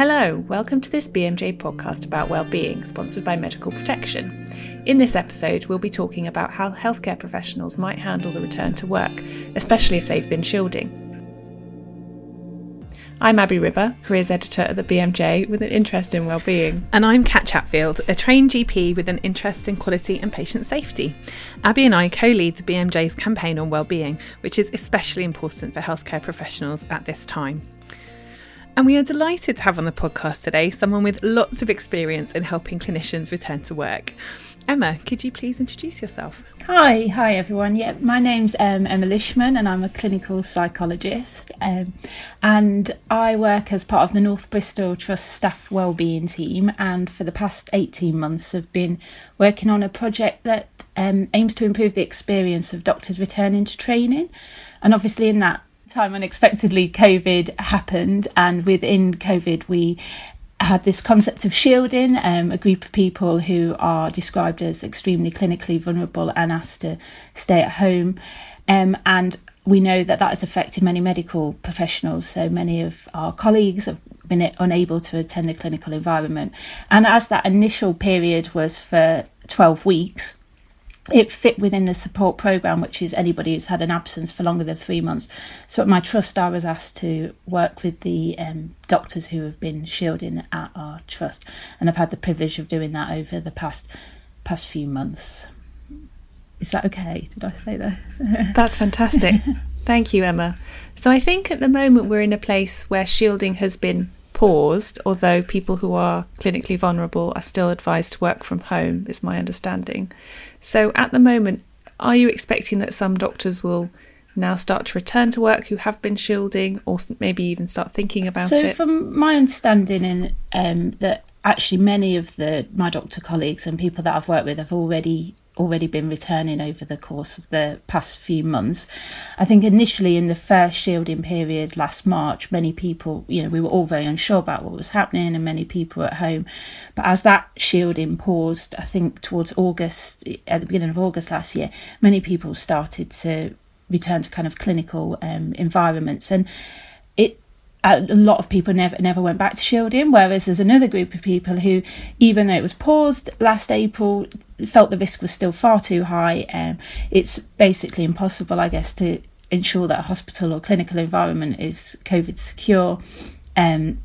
Hello, welcome to this BMJ podcast about well-being, sponsored by Medical Protection. In this episode, we'll be talking about how healthcare professionals might handle the return to work, especially if they've been shielding. I'm Abi Rimmer, careers editor at the BMJ with an interest in well-being. And I'm Cat Chatfield, a trained GP with an interest in quality and patient safety. Abby and I co-lead the BMJ's campaign on well-being, which is especially important for healthcare professionals at this time. And we are delighted to have on the podcast today someone with lots of experience in helping clinicians return to work. Emma, could you please introduce yourself? Hi, hi everyone. Yeah, my name's um, Emma Lishman, and I'm a clinical psychologist. Um, and I work as part of the North Bristol Trust staff wellbeing team. And for the past 18 months, have been working on a project that um, aims to improve the experience of doctors returning to training. And obviously, in that time unexpectedly covid happened and within covid we had this concept of shielding um, a group of people who are described as extremely clinically vulnerable and asked to stay at home. Um, and we know that that has affected many medical professionals. So many of our colleagues have been unable to attend the clinical environment. And as that initial period was for 12 weeks it fit within the support program, which is anybody who's had an absence for longer than three months. So at my trust, I was asked to work with the um, doctors who have been shielding at our trust, and I've had the privilege of doing that over the past past few months. Is that okay? Did I say that? That's fantastic. Thank you, Emma. So I think at the moment we're in a place where shielding has been paused, although people who are clinically vulnerable are still advised to work from home, is my understanding. So at the moment, are you expecting that some doctors will now start to return to work who have been shielding or maybe even start thinking about so it? So from my understanding in um, that actually many of the my doctor colleagues and people that I've worked with have already already been returning over the course of the past few months. I think initially in the first shielding period last March, many people, you know, we were all very unsure about what was happening and many people at home. But as that shielding paused, I think towards August, at the beginning of August last year, many people started to return to kind of clinical um, environments. And it a lot of people never never went back to shielding whereas there's another group of people who even though it was paused last april felt the risk was still far too high. Um, it's basically impossible i guess to ensure that a hospital or clinical environment is covid secure. Um,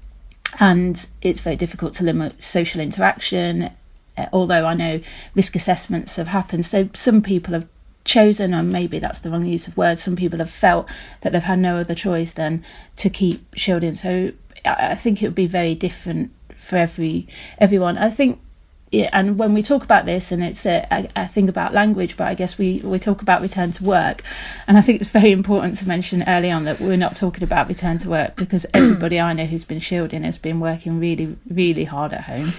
and it's very difficult to limit social interaction uh, although i know risk assessments have happened. So some people have chosen, and maybe that's the wrong use of words, some people have felt that they've had no other choice than to keep shielding. So I think it would be very different for every everyone. I think yeah, and when we talk about this, and it's a, I, I think about language, but I guess we, we talk about return to work, and I think it's very important to mention early on that we're not talking about return to work because everybody I know who's been shielding has been working really really hard at home,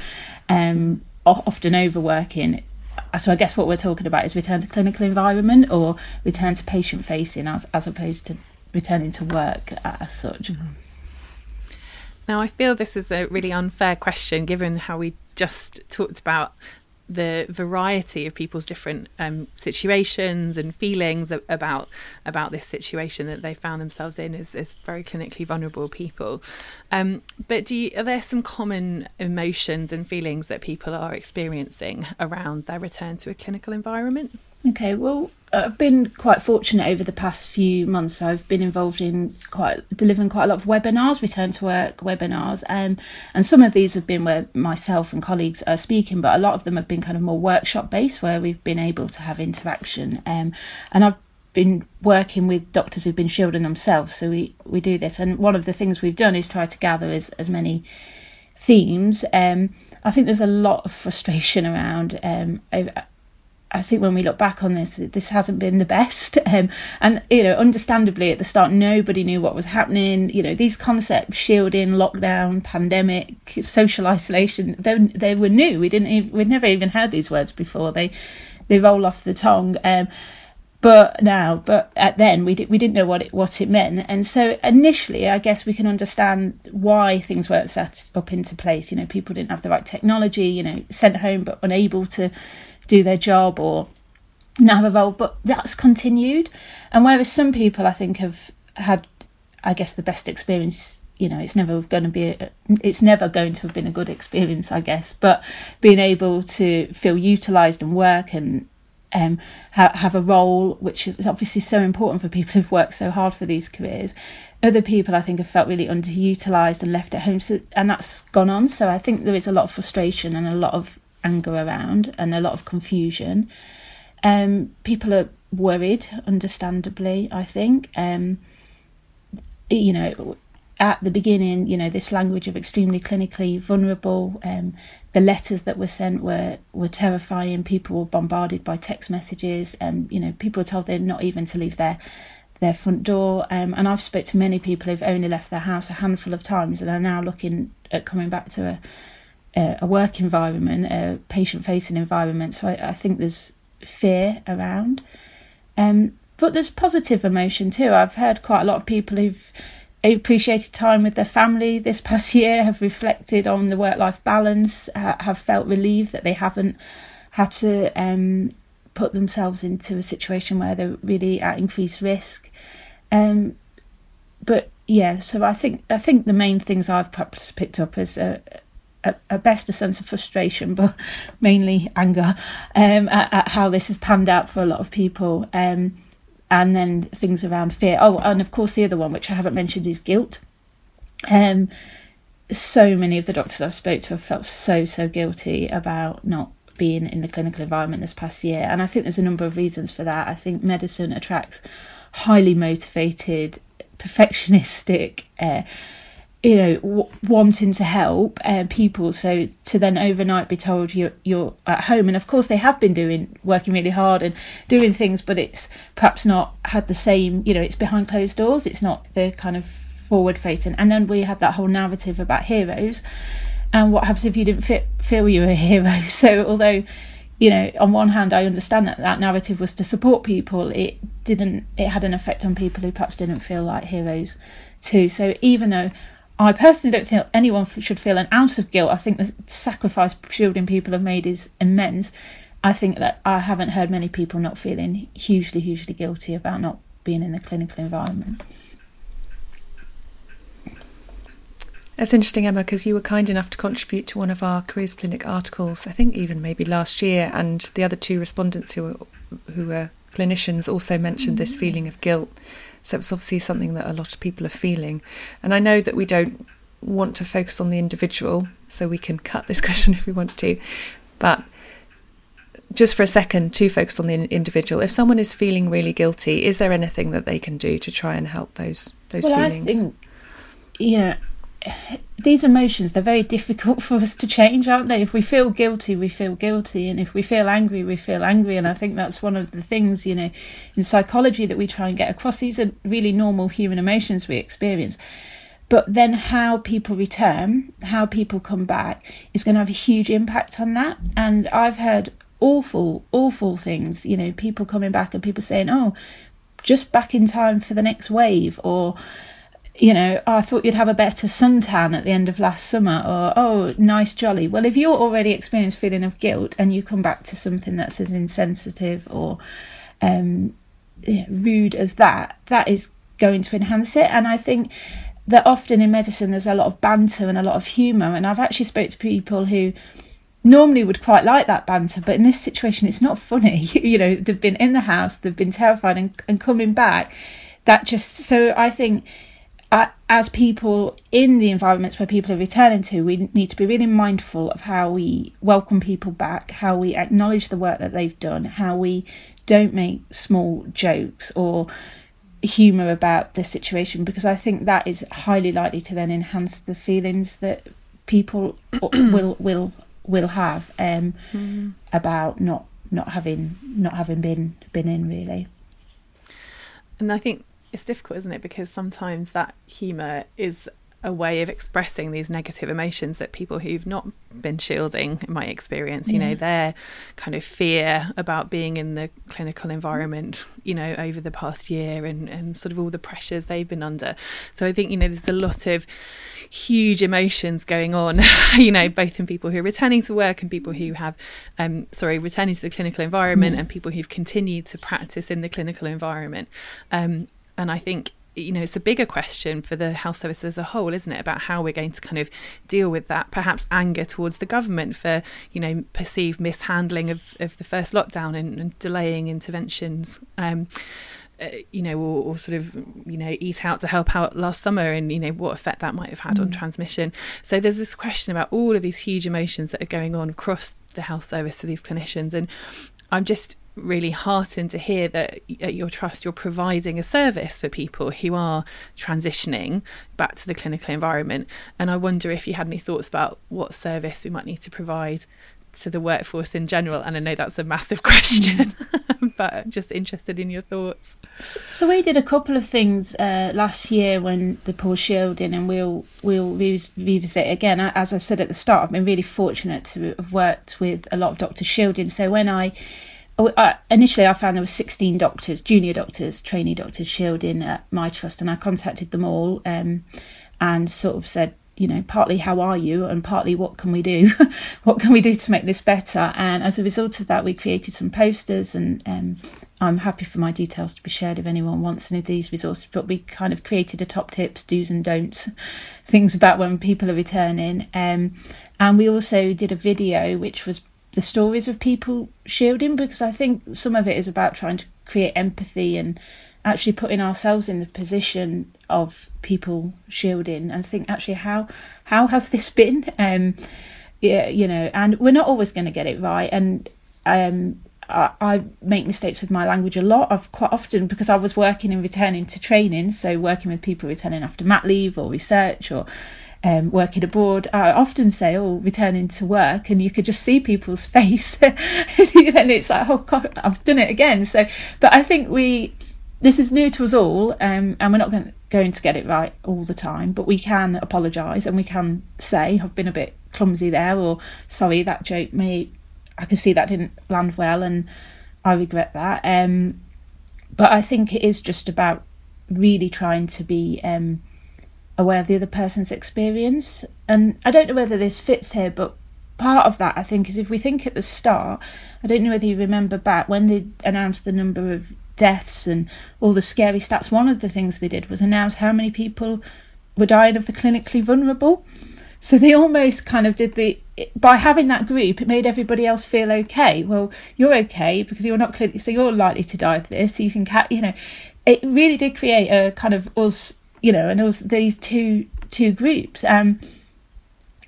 um, often overworking so I guess what we're talking about is return to clinical environment or return to patient facing as as opposed to returning to work as such. Mm-hmm. Now I feel this is a really unfair question given how we just talked about the variety of people's different um, situations and feelings about about this situation that they found themselves in as, as very clinically vulnerable people. Um, but do you, are there some common emotions and feelings that people are experiencing around their return to a clinical environment? Okay, well, I've been quite fortunate over the past few months. I've been involved in quite delivering quite a lot of webinars, return to work webinars, um, and some of these have been where myself and colleagues are speaking, but a lot of them have been kind of more workshop based, where we've been able to have interaction. Um, and I've been working with doctors who've been shielding themselves, so we we do this. And one of the things we've done is try to gather as as many themes. Um, I think there's a lot of frustration around. Um, I think when we look back on this, this hasn't been the best. Um, and, you know, understandably at the start, nobody knew what was happening. You know, these concepts, shielding, lockdown, pandemic, social isolation, they, they were new. We didn't, even, we'd never even heard these words before. They, they roll off the tongue. Um, but now, but at then we did, we didn't know what it what it meant, and so initially, I guess we can understand why things weren't set up into place. You know, people didn't have the right technology. You know, sent home but unable to do their job or not have a role, but that's continued. And whereas some people, I think, have had, I guess, the best experience you know it's never going to be a, it's never going to have been a good experience i guess. But being able to feel utilized and work and um, ha- have a role which is obviously so important for people who've worked so hard for these careers other people i think have felt really underutilized and left at home. So, and that's gone on. So i think there is a lot of frustration and a lot of anger around and a lot of confusion um, people are worried understandably i think um, you know at the beginning, you know, this language of extremely clinically vulnerable. Um, the letters that were sent were were terrifying. People were bombarded by text messages, and you know, people were told they're not even to leave their their front door. Um, and I've spoke to many people who've only left their house a handful of times and are now looking at coming back to a a, work environment, a patient facing environment. So I, I, think there's fear around. Um, but there's positive emotion too. I've heard quite a lot of people who've appreciated time with their family this past year, have reflected on the work life balance, have felt relieved that they haven't had to um, put themselves into a situation where they're really at increased risk. Um, but yeah, so I think I think the main things I've perhaps picked up is a, a, a best a sense of frustration, but mainly anger um, at, at, how this has panned out for a lot of people. Um, and then things around fear. Oh, and of course, the other one, which I haven't mentioned, is guilt. Um, so many of the doctors I've spoke to have felt so so guilty about not being in the clinical environment this past year, and I think there's a number of reasons for that. I think medicine attracts highly motivated, perfectionistic. Uh, you know w- wanting to help uh, people. So to then overnight be told you're you're at home. And of course they have been doing working really hard and doing things but it's perhaps not had the same you know it's behind closed doors. It's not the kind of forward facing. And then we had that whole narrative about heroes. And what happens if you didn't fit, feel you were a hero? So although you know on one hand i understand that that narrative was to support people it didn't it had an effect on people who perhaps didn't feel like heroes too. So even though I personally don't think anyone should feel an ounce of guilt. I think the sacrifice shielding people have made is immense. I think that I haven't heard many people not feeling hugely, hugely guilty about not being in the clinical environment. That's interesting, Emma, because you were kind enough to contribute to one of our careers clinic articles. I think even maybe last year, and the other two respondents who were who were clinicians also mentioned mm-hmm. this feeling of guilt. So it's obviously something that a lot of people are feeling. And I know that we don't want to focus on the individual, so we can cut this question if we want to. But just for a second to focus on the individual. If someone is feeling really guilty, is there anything that they can do to try and help those those well, feelings? I think, know, these emotions they're very difficult for us to change aren't they? If we feel guilty we feel guilty and if we feel angry we feel angry. And i think that's one of the things you know in psychology that we try and get across. These are really normal human emotions we experience. But then how people return how people come back is going to have a huge impact on that. And i've heard awful awful things you know people coming back and people saying oh just back in time for the next wave or you know, oh, I thought you'd have a better suntan at the end of last summer, or oh, nice jolly. Well, if you're already experiencing feeling of guilt and you come back to something that's as insensitive or um, rude as that, that is going to enhance it. And I think that often in medicine there's a lot of banter and a lot of humour. And I've actually spoke to people who normally would quite like that banter, but in this situation it's not funny. you know, they've been in the house, they've been terrified, and, and coming back. That just so I think as people in the environments where people are returning to, we need to be really mindful of how we welcome people back, how we acknowledge the work that they've done, how we don't make small jokes or humour about the situation, because I think that is highly likely to then enhance the feelings that people will will will have um, mm. about not not having not having been been in really. And I think it's difficult, isn't it? Because sometimes that humour is a way of expressing these negative emotions that people who've not been shielding might experience. You know, their kind of fear about being in the clinical environment, you know, over the past year and, and sort of all the pressures they've been under. So I think, you know, there's a lot of huge emotions going on, you know, both in people who are returning to work and people who have, um, sorry, returning to the clinical environment mm. and people who've continued to practice in the clinical environment. Um, and I think you know, it's a bigger question for the health service as a whole, isn't it? About how we're going to kind of deal with that, perhaps anger towards the government for, you know, perceived mishandling of, of the first lockdown and, and delaying interventions. Um, uh, you know, or, or, sort of, you know, eat out to help out last summer and, you know, what effect that might have had mm. on transmission. So there's this question about all of these huge emotions that are going on across the health service to these clinicians. And I'm just really heartened to hear that at your trust you're providing a service for people who are transitioning back to the clinical environment. And i wonder if you had any thoughts about what service we might need to provide to the workforce in general. And i know that's a massive question but I'm just interested in your thoughts. So we did a couple of things uh, last year when the Paul Shielding and we'll we'll revisit again. As i said at the start i've been really fortunate to have worked with a lot of dr shielding. So when i uh, initially I found there were 16 doctors, junior doctors, trainee doctors shielding at my trust, and I contacted them all um, and sort of said, you know, partly how are you, and partly what can we do, what can we do to make this better. And as a result of that, we created some posters, and um, I'm happy for my details to be shared if anyone wants any of these resources. But we kind of created a top tips, do's and don'ts, things about when people are returning. Um, and we also did a video which was the stories of people shielding because I think some of it is about trying to create empathy and actually putting ourselves in the position of people shielding and think actually how how has this been um yeah you know and we're not always going to get it right and um I, I make mistakes with my language a lot. I've quite often because I was working and returning to training, so working with people returning after mat leave or research or um, working abroad, I often say, "Oh, returning to work," and you could just see people's face, and it's like, "Oh God, I've done it again." So, but I think we this is new to us all, um, and we're not going, going to get it right all the time, but we can apologise and we can say, "I've been a bit clumsy there," or "Sorry, that joke may I can see that didn't land well, and I regret that." Um, but I think it is just about really trying to be um, aware of the other person's experience. And I don't know whether this fits here, but part of that I think is if we think at the start, I don't know whether you remember back when they announced the number of deaths and all the scary stats, one of the things they did was announce how many people were dying of the clinically vulnerable. So they almost kind of did the by having that group, it made everybody else feel okay. Well, you're okay because you're not clinically, so you're likely to die of this. So you can, you know, it really did create a kind of us you know, and was these two two groups. Um,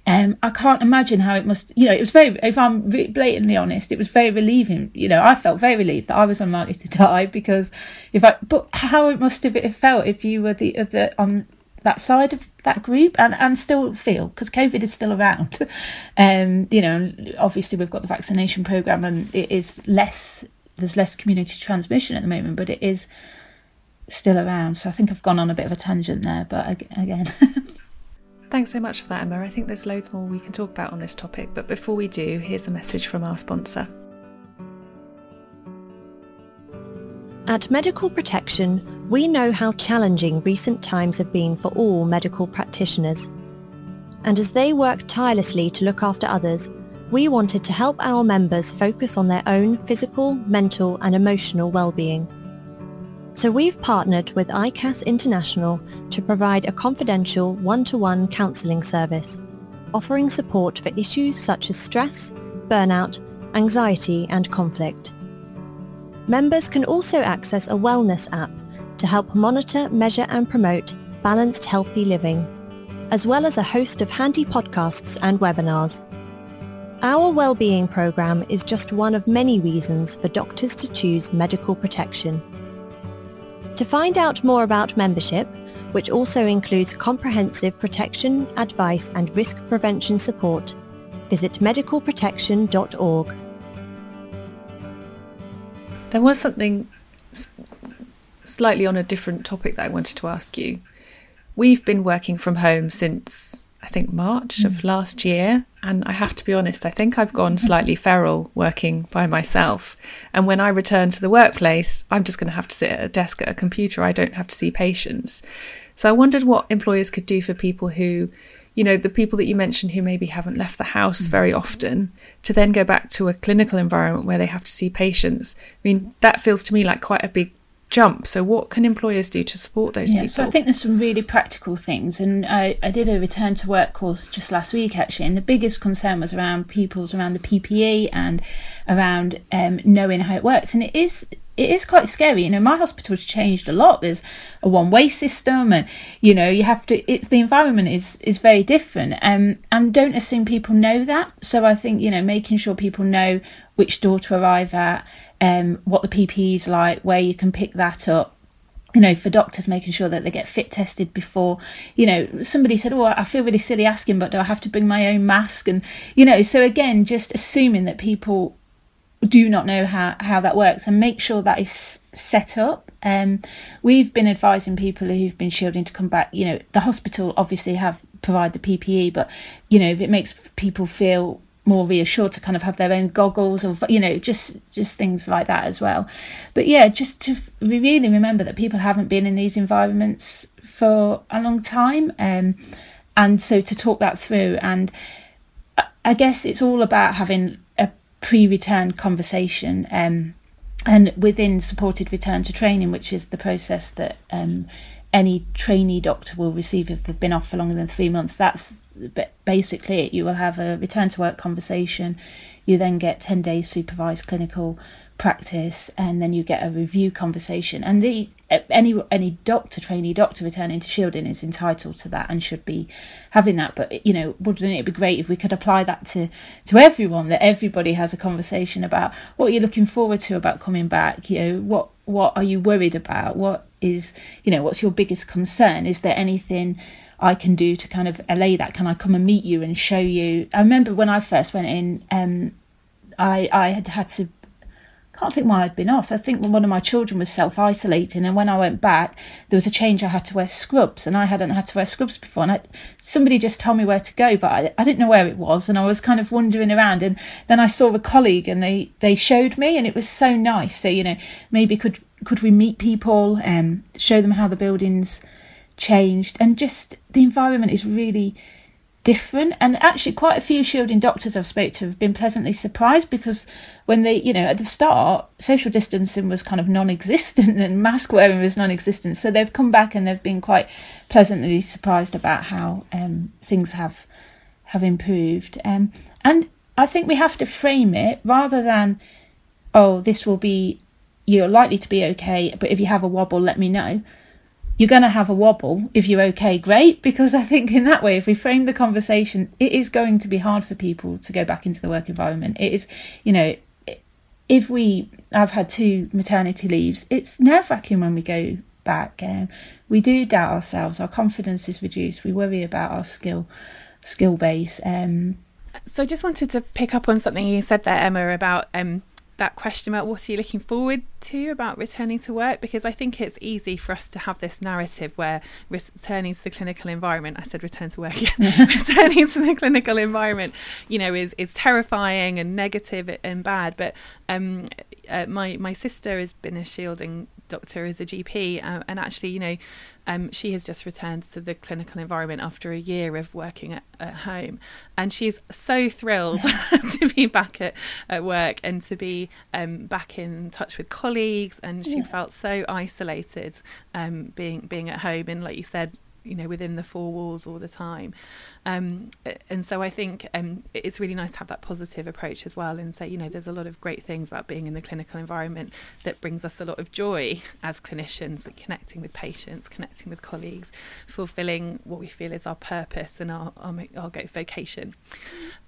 um, I can't imagine how it must, you know, it was very, if I'm blatantly honest, it was very relieving. You know, I felt very relieved that I was unlikely to die because if I, but how it must have felt if you were the, other on that side of that group and, and still feel because COVID is still around. um, you know, obviously we've got the vaccination program and it is less, there's less community transmission at the moment, but it is still around. So I think I've gone on a bit of a tangent there, but again. Thanks so much for that, Emma. I think there's loads more we can talk about on this topic, but before we do, here's a message from our sponsor. At Medical Protection, we know how challenging recent times have been for all medical practitioners. And as they work tirelessly to look after others, we wanted to help our members focus on their own physical, mental and emotional well-being. So we've partnered with ICAS International to provide a confidential one-to-one counselling service, offering support for issues such as stress, burnout, anxiety and conflict. Members can also access a wellness app to help monitor, measure and promote balanced healthy living, as well as a host of handy podcasts and webinars. Our wellbeing program is just one of many reasons for doctors to choose medical protection. To find out more about membership, which also includes comprehensive protection, advice and risk prevention support, visit medicalprotection.org. There was something slightly on a different topic that I wanted to ask you. We've been working from home since I think March of mm. last year. And I have to be honest, I think I've gone slightly feral working by myself. And when I return to the workplace, I'm just going to have to sit at a desk at a computer. I don't have to see patients. So I wondered what employers could do for people who, you know, the people that you mentioned who maybe haven't left the house mm. very often to then go back to a clinical environment where they have to see patients. I mean, that feels to me like quite a big jump. So, what can employers do to support those yeah, people? So, I think there's some really practical things. And I, I did a return to work course just last week, actually. And the biggest concern was around people's around the PPE and around um, knowing how it works. And it is it is quite scary. You know, my hospital's changed a lot. There's a one way system, and you know, you have to. It, the environment is is very different, um, and don't assume people know that. So I think you know, making sure people know which door to arrive at, um, what the PPE is like, where you can pick that up you know, for doctors making sure that they get fit tested before, you know, somebody said, Oh, I feel really silly asking, but do I have to bring my own mask? And, you know, so again, just assuming that people do not know how, how that works and make sure that is set up. Um, we've been advising people who've been shielding to come back. You know, the hospital obviously have provide the PPE, but you know, if it makes people feel more reassured to kind of have their own goggles or you know just just things like that as well but yeah just to really remember that people haven't been in these environments for a long time um, and so to talk that through and i guess it's all about having pre-return conversation um, and within supported return to training which is the process that um, any trainee doctor will receive if they've been off for longer than three months. That's basically it. You will have a return to work conversation. You then get 10 days supervised clinical practice and then you get a review conversation. And the any any doctor trainee doctor returning to shielding is entitled to that and should be having that. But you know wouldn't it be great if we could apply that to to everyone that everybody has a conversation about what you're looking forward to about coming back? You know what what are you worried about? What is you know what's your biggest concern? Is there anything I can do to kind of allay that? Can I come and meet you and show you? I remember when I first went in, um, I I had had to can't think why I'd been off. I think one of my children was self isolating, and when I went back, there was a change. I had to wear scrubs, and I hadn't had to wear scrubs before. And I, somebody just told me where to go, but I, I, didn't know where it was, and I was kind of wandering around. And then I saw a colleague, and they they showed me, and it was so nice. So you know, maybe could could we meet people and um, show them how the buildings changed, and just the environment is really different. And actually quite a few shielding doctors I've spoke to have been pleasantly surprised because when they you know at the start social distancing was kind of non-existent and mask wearing was non-existent. So they've come back and they've been quite pleasantly surprised about how um, things have have improved. Um, and I think we have to frame it rather than oh this will be you're likely to be okay but if you have a wobble let me know you're going to have a wobble. If you're okay, great. Because I think in that way, if we frame the conversation, it is going to be hard for people to go back into the work environment. It is, you know, if we, I've had two maternity leaves, it's nerve wracking when we go back. Um, we do doubt ourselves. Our confidence is reduced. We worry about our skill, skill base. Um, so I just wanted to pick up on something you said there, Emma, about um, that question about what are you looking forward to about returning to work? Because I think it's easy for us to have this narrative where returning to the clinical environment I said return to work returning to the clinical environment you know is is terrifying and negative and bad. But um, uh, my my sister has been a shielding doctor as a GP, uh, and actually, you know, um, she has just returned to the clinical environment after a year of working at, at home, and she's so thrilled to be back at, at work and to be um, back in touch with colleagues. And she yeah. felt so isolated um, being being at home, and like you said, you know within the four walls all the time. Um, and so I think um, it's really nice to have that positive approach as well and say you know there's a lot of great things about being in the clinical environment that brings us a lot of joy as clinicians like connecting with patients connecting with colleagues fulfilling what we feel is our purpose and our, our, our vocation.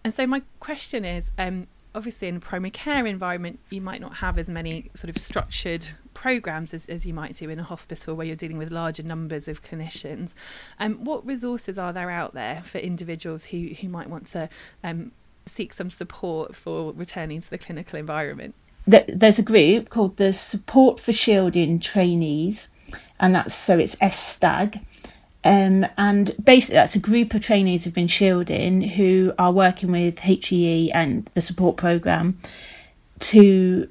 And so my question is um, obviously in a primary care environment you might not have as many sort of structured programs as, as you might do in a hospital where you're dealing with larger numbers of clinicians. Um, what resources are there out there for individuals who, who might want to um, seek some support for returning to the clinical environment? There's a group called the support for shielding trainees and that's so it's SSTAG um, and basically, that's a group of trainees who've been shielding who are working with HEE and the support program to.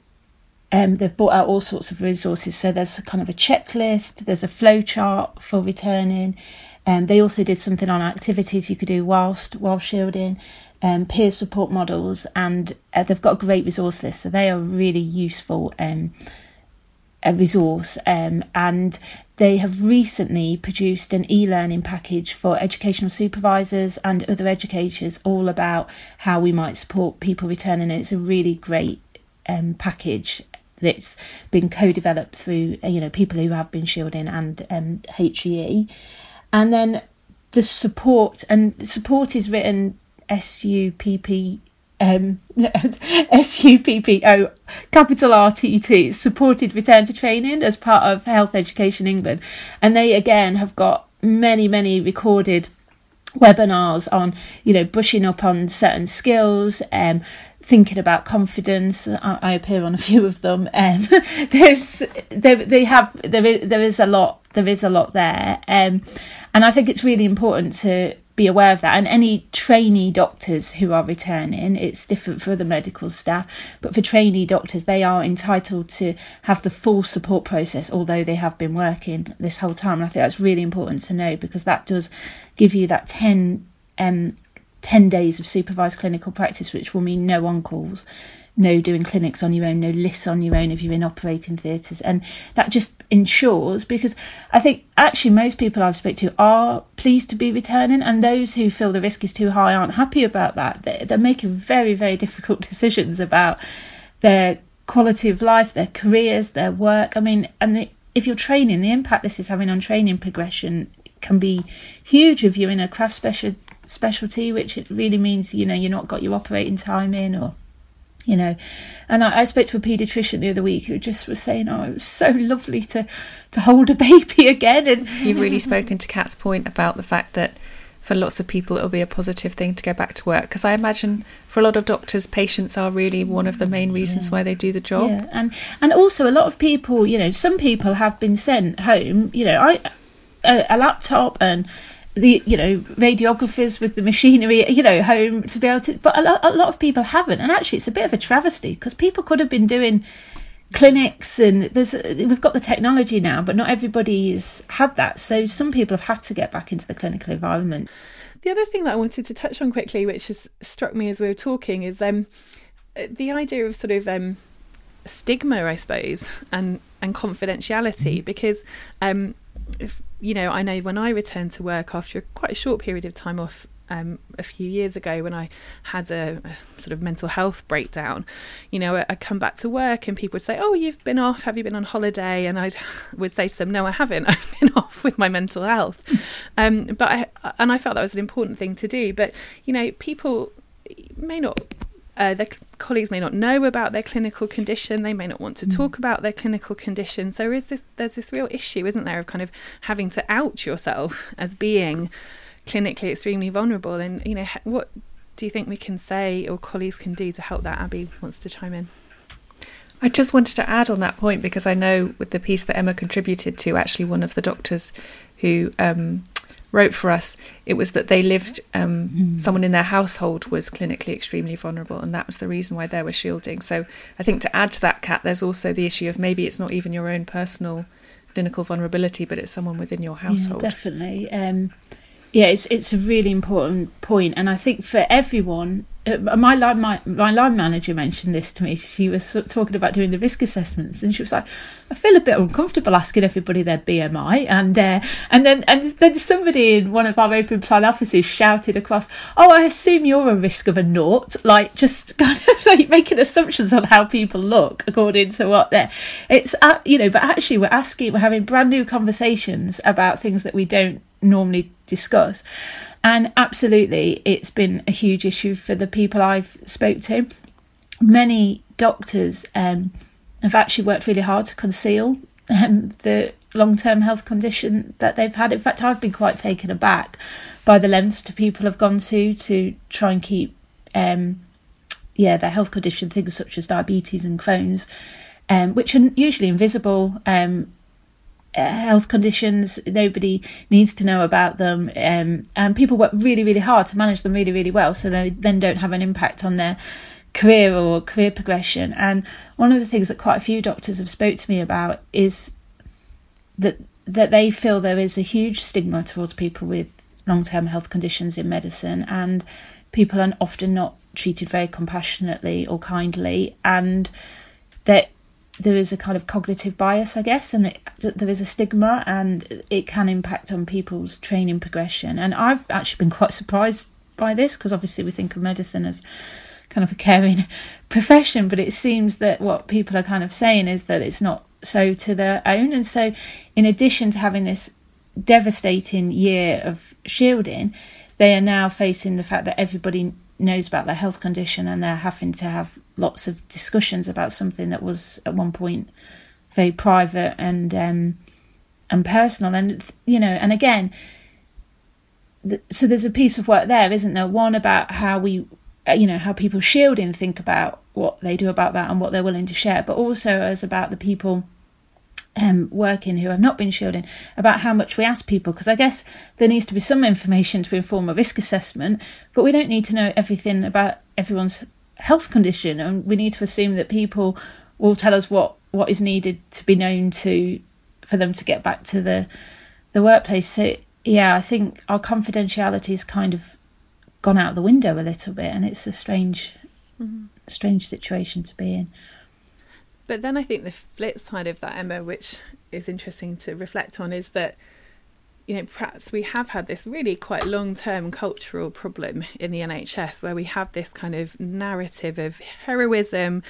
Um, they've brought out all sorts of resources. So there's kind of a checklist, there's a flow chart for returning. Um, they also did something on activities you could do whilst while shielding, um, peer support models, and uh, they've got a great resource list. So they are really useful. Um, a resource um, and they have recently produced an e-learning package for educational supervisors and other educators all about how we might support people returning and it's a really great um, package that's been co-developed through you know people who have been shielding and um, HEE and then the support and support is written S U P P um, S U P P O capital R T T supported return to training as part of Health Education England, and they again have got many many recorded webinars on you know brushing up on certain skills um thinking about confidence. I, I appear on a few of them. Um there's they, they have there is, there is a lot there is a lot there. Um and i think it's really important to be aware of that. And any trainee doctors who are returning, it's different for other medical staff, but for trainee doctors, they are entitled to have the full support process, although they have been working this whole time. And I think that's really important to know because that does give you that 10, um, 10 days of supervised clinical practice, which will mean no on calls, no doing clinics on your own, no lists on your own if you're in operating theatres. And that just ensures, because I think actually most people I've spoke to are pleased to be returning, and those who feel the risk is too high aren't happy about that. They're, they're making very, very difficult decisions about their quality of life, their careers, their work. I mean, and the, if you're training, the impact this is having on training progression can be huge if you're in a craft special specialty, which it really means you know you're not got your operating time in or you know. And I, I, spoke to a paediatrician the other week who just was saying, "Oh, it was so lovely to to hold a baby again." And you've really spoken to Cat's point about the fact that for lots of people it'll be a positive thing to go back to work because I imagine for a lot of doctors, patients are really one of the main reasons yeah. why they do the job. Yeah, and and also a lot of people, you know, some people have been sent home. You know, I a, a laptop and the you know radiographers with the machinery you know home to be able to but a lot, a lot of people haven't. And actually it's a bit of a travesty because people could have been doing clinics and there's we've got the technology now but not everybody's had that. So some people have had to get back into the clinical environment. The other thing that i wanted to touch on quickly which has struck me as we were talking is um the idea of sort of um stigma i suppose and and confidentiality because um if, you know, I know when I returned to work after quite a short period of time off um, a few years ago when I had a, a, sort of mental health breakdown, you know, I, would come back to work and people would say, "Oh, you've been off? Have you been on holiday?" And I would say to them, "No, I haven't. I've been off with my mental health." Um, but I and I felt that was an important thing to do. But you know, people may not uh, their colleagues may not know about their clinical condition. They may not want to mm. talk about their clinical condition. So is this there's this real issue, isn't there, of kind of having to out yourself as being clinically extremely vulnerable? And you know, what do you think we can say or colleagues can do to help that? Abi wants to chime in. I just wanted to add on that point because I know with the piece that Emma contributed to, actually one of the doctors who um, wrote for us, it was that they lived, um, mm. someone in their household was clinically extremely vulnerable, and that was the reason why they were shielding. So I think to add to that, Cat, there's also the issue of maybe it's not even your own personal clinical vulnerability, but it's someone within your household. Yeah, definitely. Um, yeah, it's it's a really important point, and I think for everyone, uh, my line my, my line manager mentioned this to me. She was talking about doing the risk assessments, and she was like, "I feel a bit uncomfortable asking everybody their BMI," and uh, and then and then somebody in one of our open plan offices shouted across, "Oh, I assume you're a risk of a naught," like just kind of like making assumptions on how people look according to what they're. It's uh, you know, but actually we're asking, we're having brand new conversations about things that we don't normally discuss and absolutely, it's been a huge issue for the people I've spoke to. Many doctors um, have actually worked really hard to conceal um, the long-term health condition that they've had. In fact, I've been quite taken aback by the lengths to people have gone to to try and keep, um, yeah, their health condition, things such as diabetes and Crohn's, um, which are usually invisible. Uh, health conditions nobody needs to know about them um, and people work really really hard to manage them really really well so they then don't have an impact on their career or career progression. And one of the things that quite a few doctors have spoke to me about is that that they feel there is a huge stigma towards people with long-term health conditions in medicine and people are often not treated very compassionately or kindly and that there is a kind of cognitive bias, I guess, and it, there is a stigma, and it can impact on people's training progression. And I've actually been quite surprised by this because obviously we think of medicine as kind of a caring profession, but it seems that what people are kind of saying is that it's not so to their own. And so, in addition to having this devastating year of shielding, they are now facing the fact that everybody knows about their health condition and they're having to have lots of discussions about something that was at one point very private and um, and personal. And you know and again so there's a piece of work there isn't there? One about how we uh, you know how people shielding think about what they do about that and what they're willing to share but also as about the people um, working who have not been shielding about how much we ask people because I guess there needs to be some information to inform a risk assessment, but we don't need to know everything about everyone's health condition, and we need to assume that people will tell us what what is needed to be known to for them to get back to the the workplace. So yeah, I think our confidentiality has kind of gone out the window a little bit, and it's a strange mm-hmm. strange situation to be in. But then I think the flip side of that, Emma, which is interesting to reflect on, is that you know perhaps we have had this really quite long term cultural problem in the NHS where we have this kind of narrative of heroism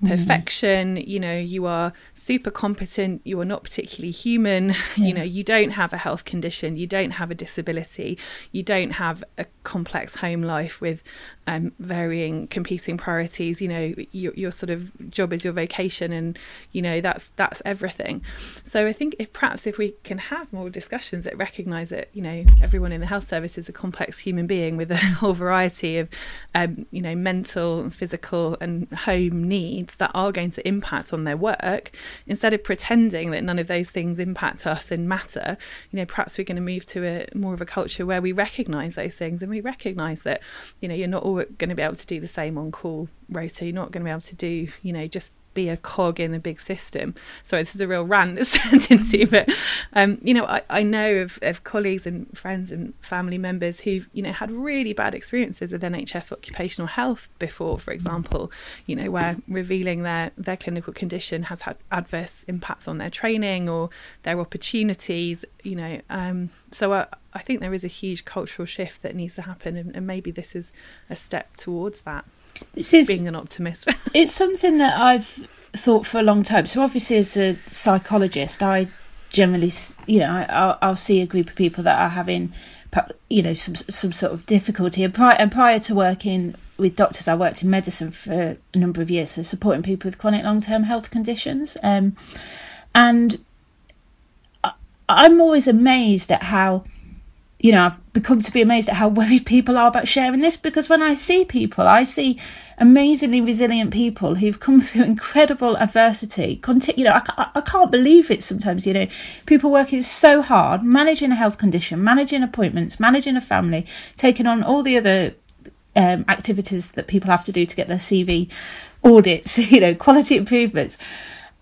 Mm-hmm. perfection mm. you know you are super competent you are not particularly human yeah. you know you don't have a health condition you don't have a disability you don't have a complex home life with um, varying competing priorities you know your, your sort of job is your vocation and you know that's that's everything so i think if perhaps if we can have more discussions that recognize that you know everyone in the health service is a complex human being with a whole variety of um, you know mental physical and home needs that are going to impact on their work, instead of pretending that none of those things impact us and matter, you know, perhaps we're going to move to a more of a culture where we recognise those things and we recognise that, you know, you're not all going to be able to do the same on call rota. You're not going to be able to do, you know, just be a cog in a big system. Sorry, this is a real rant that's turned into, but um, you know, I, I know of, of colleagues and friends and family members who've you know had really bad experiences with NHS occupational health before, for example, you know, where revealing their their clinical condition has had adverse impacts on their training or their opportunities. You know, um, so I, I think there is a huge cultural shift that needs to happen, and, and maybe this is a step towards that. This is being an optimist. it's something that I've thought for a long time. So obviously, as a psychologist, I generally, you know, I'll, I'll see a group of people that are having, you know, some some sort of difficulty. And prior, and prior to working with doctors, I worked in medicine for a number of years, so supporting people with chronic long term health conditions. Um, and I'm always amazed at how you know, I've become to be amazed at how worried people are about sharing this because when I see people, I see amazingly resilient people who've come through incredible adversity. You know, I, I can't believe it sometimes, you know, people working so hard, managing a health condition, managing appointments, managing a family, taking on all the other um, activities that people have to do to get their CV audits, you know, quality improvements.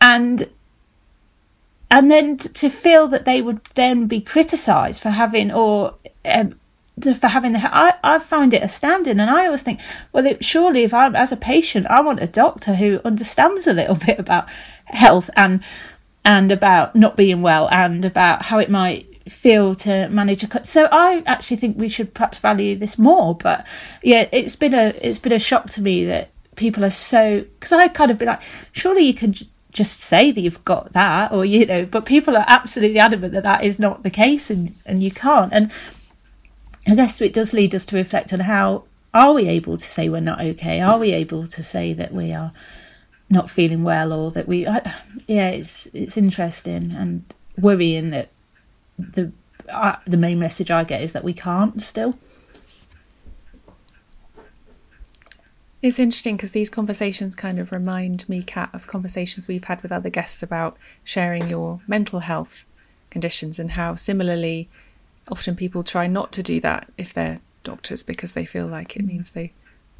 And and then to feel that they would then be criticised for having or um, for having the I, I find it astounding. And I always think well it, surely if I'm as a patient I want a doctor who understands a little bit about health and and about not being well and about how it might feel to manage a cut so I actually think we should perhaps value this more. But yeah it's been a it's been a shock to me that people are so because I kind of be like surely you could just say that you've got that or you know but people are absolutely adamant that that is not the case and and you can't. And i guess it does lead us to reflect on how are we able to say we're not okay? Are we able to say that we are not feeling well or that we I, yeah it's it's interesting and worrying that the uh, the main message i get is that we can't still It's interesting because these conversations kind of remind me, Cat, of conversations we've had with other guests about sharing your mental health conditions and how similarly often people try not to do that if they're doctors because they feel like it mm. means they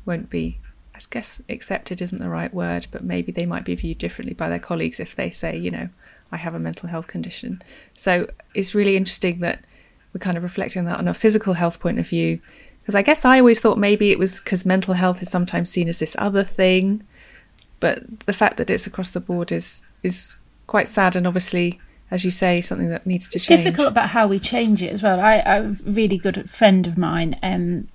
won't be, I guess, accepted isn't the right word, but maybe they might be viewed differently by their colleagues if they say, you know, I have a mental health condition. So it's really interesting that we're kind of reflecting that on a physical health point of view because I guess I always thought maybe it was because mental health is sometimes seen as this other thing, but the fact that it's across the board is is quite sad and obviously as you say, something that needs to change. it's change. difficult about how we change it as well. I, a really good friend of mine um,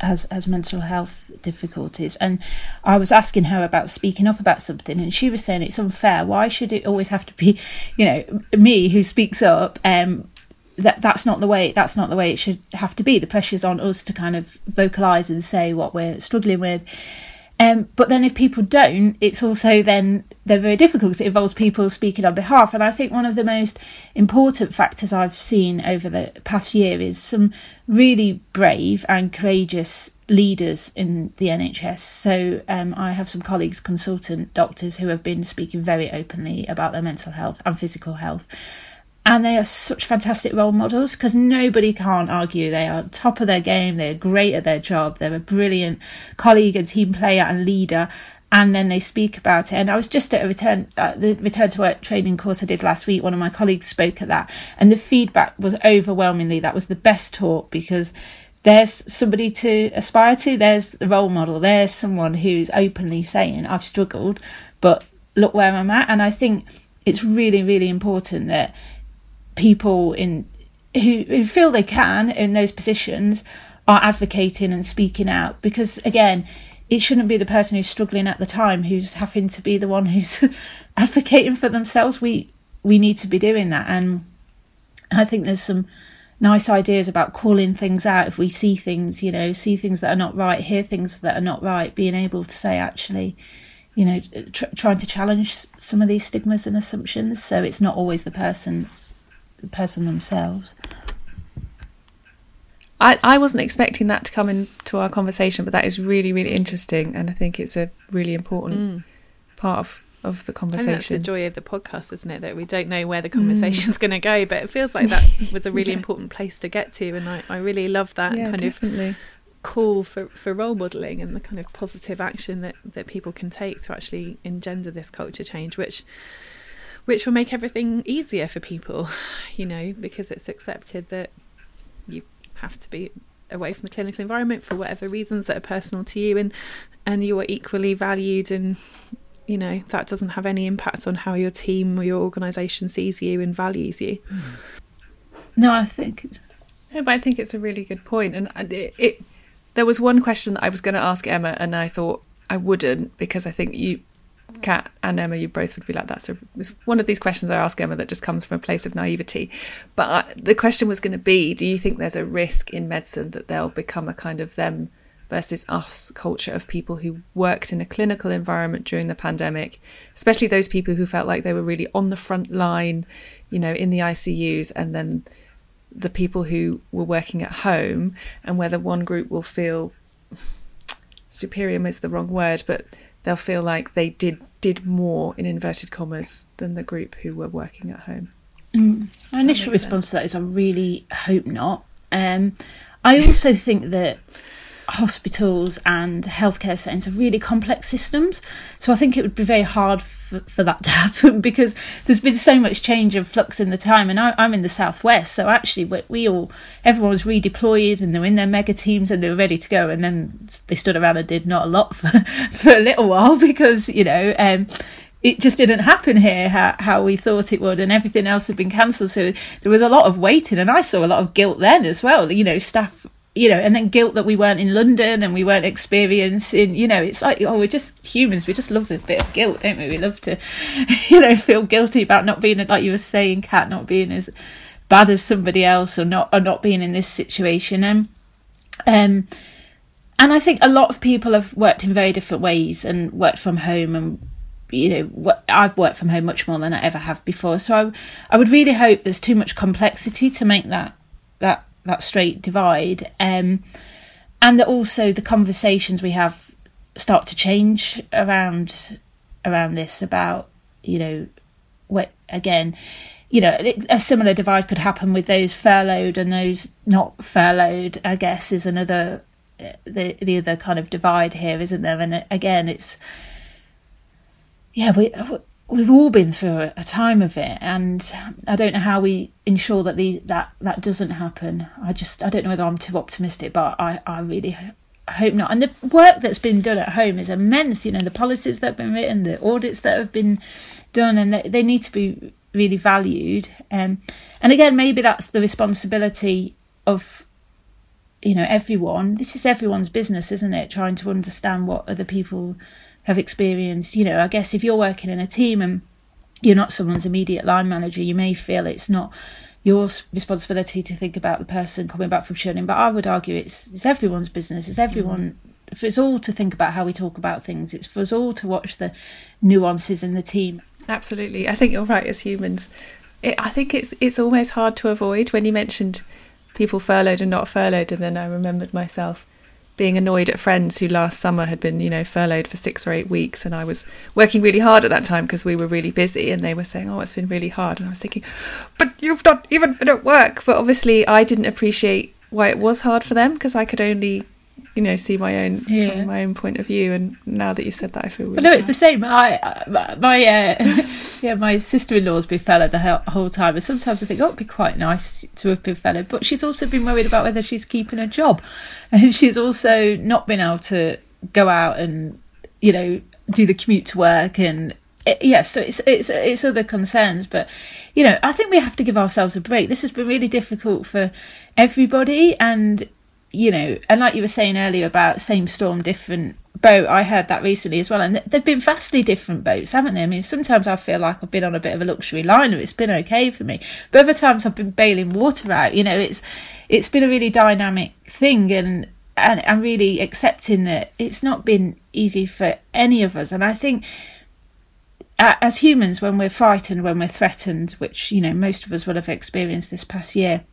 has has mental health difficulties, and I was asking her about speaking up about something, and she was saying it's unfair. Why should it always have to be, you know, me who speaks up? Um, that that's not the way that's not the way it should have to be. The pressure's on us to kind of vocalise and say what we're struggling with. Um, but then if people don't, it's also then they're very difficult because it involves people speaking on behalf. And I think one of the most important factors I've seen over the past year is some really brave and courageous leaders in the NHS. So um, I have some colleagues, consultant doctors, who have been speaking very openly about their mental health and physical health and they are such fantastic role models because nobody can't argue. They are top of their game they're great at their job they're a brilliant colleague and team player and leader and then they speak about it. And i was just at a return uh, the return to work training course i did last week one of my colleagues spoke at that and the feedback was overwhelmingly that was the best talk because there's somebody to aspire to there's the role model there's someone who's openly saying i've struggled but look where i'm at. And i think it's really really important that people in who, who feel they can in those positions are advocating and speaking out. Because again it shouldn't be the person who's struggling at the time who's having to be the one who's advocating for themselves. We we need to be doing that. And i think there's some nice ideas about calling things out if we see things you know see things that are not right hear things that are not right being able to say actually you know tr- trying to challenge some of these stigmas and assumptions. So it's not always the person the person themselves. I, I wasn't expecting that to come into our conversation, but that is really, really interesting. And I think it's a really important mm. part of, of the conversation. And that's the joy of the podcast, isn't it? That we don't know where the conversation's mm. going to go, but it feels like that was a really yeah. important place to get to. And I, I really love that yeah, kind definitely. of call for, for role modelling and the kind of positive action that, that people can take to actually engender this culture change, which which will make everything easier for people, you know, because it's accepted that you have to be away from the clinical environment for whatever reasons that are personal to you and and you are equally valued and you know that doesn't have any impact on how your team or your organization sees you and values you. Hmm. No i think yeah, but i think it's a really good point and it, it there was one question that i was going to ask emma and i thought i wouldn't because i think you Cat and Emma, you both would be like that. So it's one of these questions I ask Emma that just comes from a place of naivety. But I, the question was going to be do you think there's a risk in medicine that they'll become a kind of them versus us culture of people who worked in a clinical environment during the pandemic, especially those people who felt like they were really on the front line, you know, in the ICUs, and then the people who were working at home, and whether one group will feel superior is the wrong word, but they'll feel like they did did more in inverted commas than the group who were working at home. Mm. My initial response sense? to that is I really hope not. Um, I also think that hospitals and healthcare settings are really complex systems. So I think it would be very hard for, for that to happen because there's been so much change and flux in the time. And I, am in the southwest, so actually we, we, all everyone was redeployed and they were in their mega teams and they were ready to go. And then they stood around and did not a lot for for a little while because you know. Um, it just didn't happen here how, how we thought it would, and everything else had been cancelled. So there was a lot of waiting, and I saw a lot of guilt then as well. You know, staff you know, and then guilt that we weren't in London and we weren't experiencing, you know, it's like, oh, we're just humans. We just love a bit of guilt, don't we? We love to, you know, feel guilty about not being, like you were saying, Cat, not being as bad as somebody else or not, or not being in this situation. And, um, and I think a lot of people have worked in very different ways and worked from home and you know I've worked from home much more than I ever have before so I, I would really hope there's too much complexity to make that that that straight divide, um, and that also the conversations we have start to change around around this about you know what again you know a similar divide could happen with those furloughed and those not furloughed i guess is another uh, the the other kind of divide here isn't there? And uh, again it's yeah we uh, we've all been through a time of it and i don't know how we ensure that that that doesn't happen i just i don't know whether i'm too optimistic but i i really hope not and the work that's been done at home is immense you know the policies that have been written the audits that have been done, and they, they need to be really valued. Um, and again, maybe that's the responsibility of you know everyone. This is everyone's business, isn't it? Trying to understand what other people have experienced. You know, I guess if you're working in a team and you're not someone's immediate line manager, you may feel it's not your responsibility to think about the person coming back from shielding. But I would argue it's it's everyone's business. It's everyone. Mm. For us all to think about how we talk about things. It's for us all to watch the nuances in the team. Absolutely, I think you're right. As humans, it, I think it's it's almost hard to avoid when you mentioned people furloughed and not furloughed, and then I remembered myself being annoyed at friends who last summer had been, you know, furloughed for six or eight weeks. And I was working really hard at that time because we were really busy and they were saying, oh, it's been really hard. And I was thinking, but you've not even been at work. But obviously, I didn't appreciate why it was hard for them because I could only you know see my own yeah. from my own point of view and now that you've said that i feel really but no it's the same. I my uh, yeah my sister-in-law's been furloughed the whole time and sometimes i think oh it'd be quite nice to have been furloughed but she's also been worried about whether she's keeping a job. And she's also not been able to go out and you know do the commute to work and it, yes so it's it's it's other concerns but you know i think we have to give ourselves a break. This has been really difficult for everybody and you know, and like you were saying earlier about same storm, different boat, I heard that recently as well. And they've been vastly different boats, haven't they? I mean, sometimes I feel like I've been on a bit of a luxury liner. It's been okay for me. But other times I've been bailing water out. You know, it's it's been a really dynamic thing and and I'm really accepting that it's not been easy for any of us. And I think as humans, when we're frightened, when we're threatened, which, you know, most of us will have experienced this past year,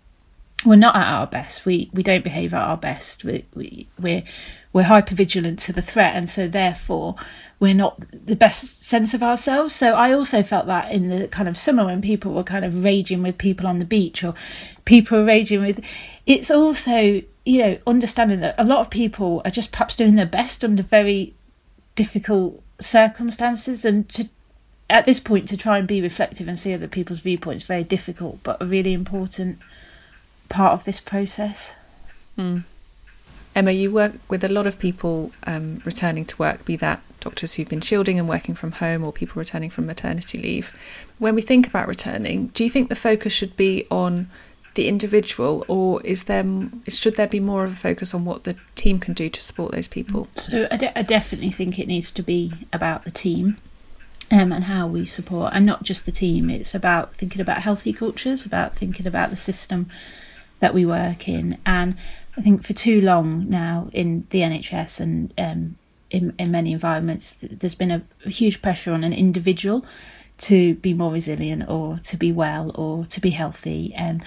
we're not at our best. We we don't behave at our best. We, we we're we're hyper vigilant to the threat, and so therefore we're not the best sense of ourselves. So I also felt that in the kind of summer when people were kind of raging with people on the beach, or people were raging with. It's also you know understanding that a lot of people are just perhaps doing their best under very difficult circumstances, and to at this point to try and be reflective and see other people's viewpoints very difficult, but really important part of this process. Mm. Emma, you work with a lot of people um, returning to work, be that doctors who've been shielding and working from home or people returning from maternity leave. When we think about returning, do you think the focus should be on the individual or is there should there be more of a focus on what the team can do to support those people? So I, de- I definitely think it needs to be about the team. Um, and how we support, and not just the team. It's about thinking about healthy cultures, about thinking about the system that we work in. And I think for too long now in the NHS and um, in, in many environments, there's been a, a huge pressure on an individual to be more resilient or to be well or to be healthy. Um,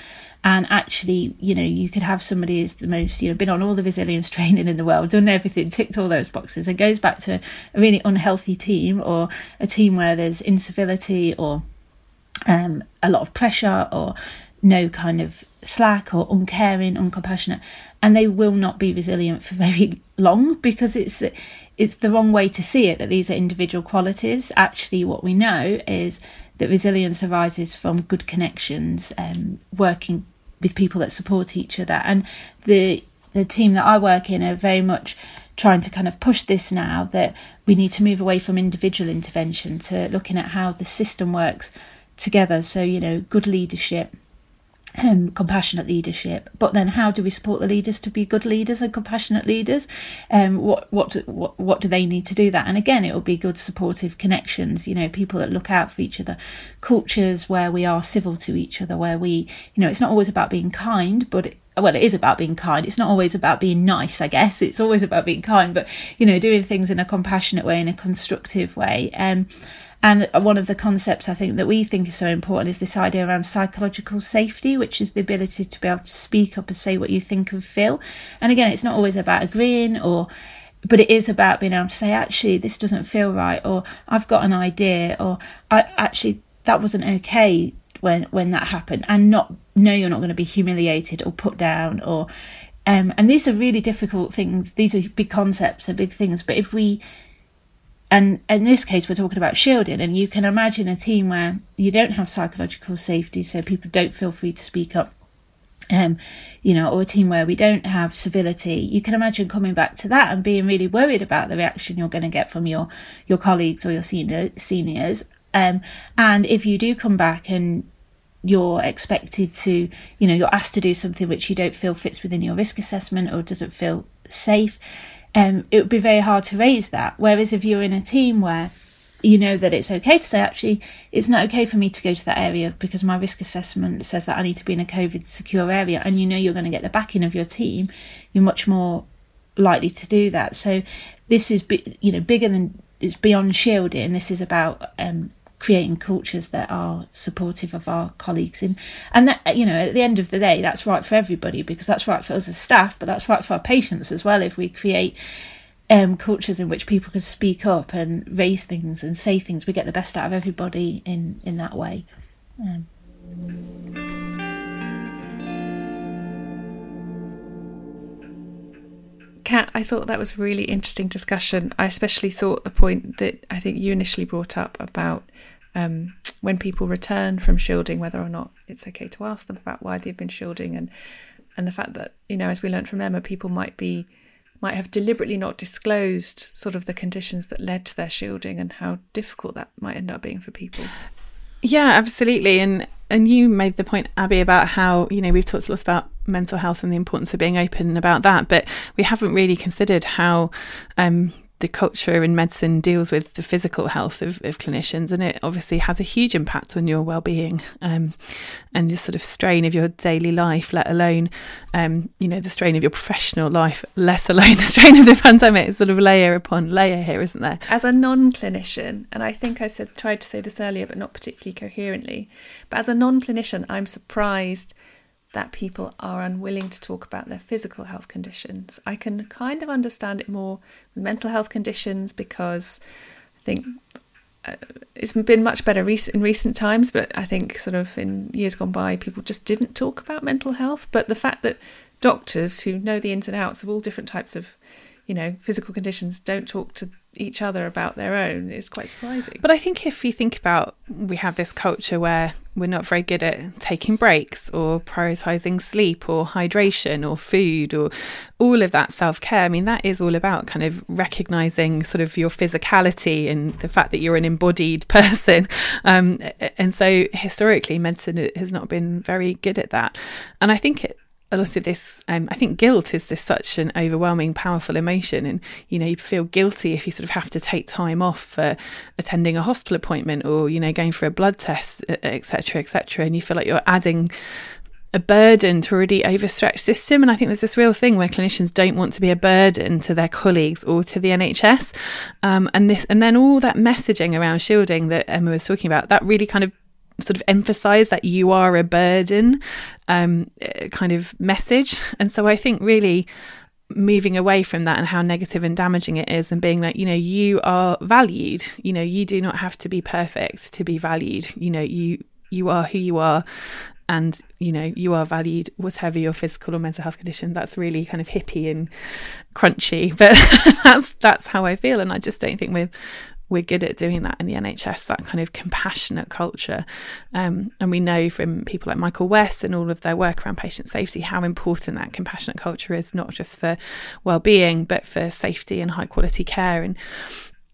and actually, you know, you could have somebody who's the most, you know, been on all the resilience training in the world, done everything, ticked all those boxes, and goes back to a really unhealthy team or a team where there's incivility or um, a lot of pressure or no kind of slack or uncaring, uncompassionate, and they will not be resilient for very long because it's it's the wrong way to see it that these are individual qualities. Actually, what we know is that resilience arises from good connections, um, working with people that support each other, and the the team that I work in are very much trying to kind of push this now that we need to move away from individual intervention to looking at how the system works together. So you know, good leadership um, compassionate leadership. But then, how do we support the leaders to be good leaders and compassionate leaders? Um, what what what what do they need to do that? And again, it will be good supportive connections. You know, people that look out for each other, cultures where we are civil to each other, where we, you know, it's not always about being kind, but it, well, it is about being kind. It's not always about being nice, I guess. It's always about being kind, but you know, doing things in a compassionate way, in a constructive way. Um, and one of the concepts I think that we think is so important is this idea around psychological safety, which is the ability to be able to speak up and say what you think and feel. And again, it's not always about agreeing or but it is about being able to say actually this doesn't feel right or i've got an idea or i actually that wasn't okay when when that happened. And not know you're not going to be humiliated or put down or um, and these are really difficult things. These are big concepts and big things. But if we and in this case we're talking about shielding. And you can imagine a team where you don't have psychological safety so people don't feel free to speak up. Um, you know, or a team where we don't have civility, you can imagine coming back to that and being really worried about the reaction you're going to get from your your colleagues or your senior seniors. Um, and if you do come back and you're expected to, you know, you're asked to do something which you don't feel fits within your risk assessment or doesn't feel safe, um, it would be very hard to raise that. Whereas if you're in a team where you know that it's okay to say, actually, it's not okay for me to go to that area because my risk assessment says that I need to be in a COVID secure area, and you know you're going to get the backing of your team, you're much more likely to do that. So this is, you know, bigger than it's beyond shielding. This is about um, creating cultures that are supportive of our colleagues in and that you know at the end of the day that's right for everybody because that's right for us as staff but that's right for our patients as well if we create um, cultures in which people can speak up and raise things and say things we get the best out of everybody in in that way um. Cat, I thought that was a really interesting discussion. I especially thought the point that I think you initially brought up about um, when people return from shielding, whether or not it's okay to ask them about why they've been shielding, and and the fact that you know, as we learned from Emma, people might be might have deliberately not disclosed sort of the conditions that led to their shielding and how difficult that might end up being for people. Yeah, absolutely. And and you made the point, Abi, about how you know we've talked a lot about mental health and the importance of being open about that, but we haven't really considered how um, the culture in medicine deals with the physical health of, of clinicians, and it obviously has a huge impact on your well-being um, and the sort of strain of your daily life. Let alone, um, you know, the strain of your professional life. Let alone the strain of the pandemic. It's sort of layer upon layer here, isn't there? As a non-clinician, and I think I said tried to say this earlier, but not particularly coherently. But as a non-clinician, I'm surprised that people are unwilling to talk about their physical health conditions. I can kind of understand it more with mental health conditions because I think uh, it's been much better rec- in recent times, but I think sort of in years gone by, people just didn't talk about mental health. But the fact that doctors who know the ins and outs of all different types of, you know, physical conditions don't talk to each other about their own is quite surprising. But I think if you think about, we have this culture where we're not very good at taking breaks or prioritizing sleep or hydration or food or all of that self care. I mean, that is all about kind of recognizing sort of your physicality and the fact that you're an embodied person. Um, and so historically, medicine has not been very good at that. And I think it, a lot of this um, i think guilt is just such an overwhelming powerful emotion and you know you feel guilty if you sort of have to take time off for attending a hospital appointment or you know going for a blood test etc etc and you feel like you're adding a burden to already overstretched system and i think there's this real thing where clinicians don't want to be a burden to their colleagues or to the nhs um, and this and then all that messaging around shielding that emma was talking about that really kind of sort of emphasize that you are a burden um, uh, kind of message. And so I think really moving away from that and how negative and damaging it is and being like you know you are valued. You know you do not have to be perfect to be valued. You know you you are who you are and you know you are valued whatever your physical or mental health condition. That's really kind of hippie and crunchy but that's that's how i feel. And i just don't think we're we're good at doing that in the NHS, that kind of compassionate culture. Um, and we know from people like Michael West and all of their work around patient safety how important that compassionate culture is, not just for well-being, but for safety and high quality care. And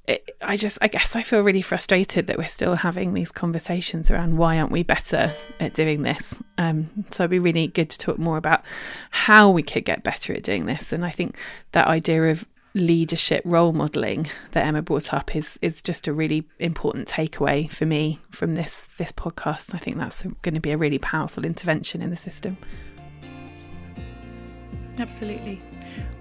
it, I just, I guess I feel really frustrated that we're still having these conversations around why aren't we better at doing this. Um, so it'd be really good to talk more about how we could get better at doing this. And I think that idea of leadership role modeling that Emma brought up is is just a really important takeaway for me from this this podcast. I think that's going to be a really powerful intervention in the system. Absolutely.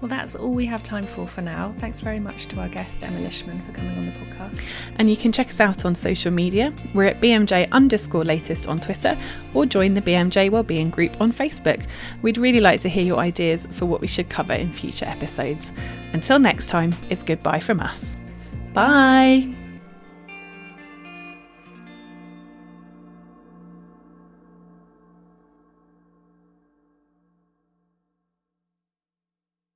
Well, that's all we have time for for now. Thanks very much to our guest, Emma Lishman, for coming on the podcast. And you can check us out on social media. We're at BMJ underscore latest on Twitter or join the BMJ Wellbeing group on Facebook. We'd really like to hear your ideas for what we should cover in future episodes. Until next time, it's goodbye from us. Bye.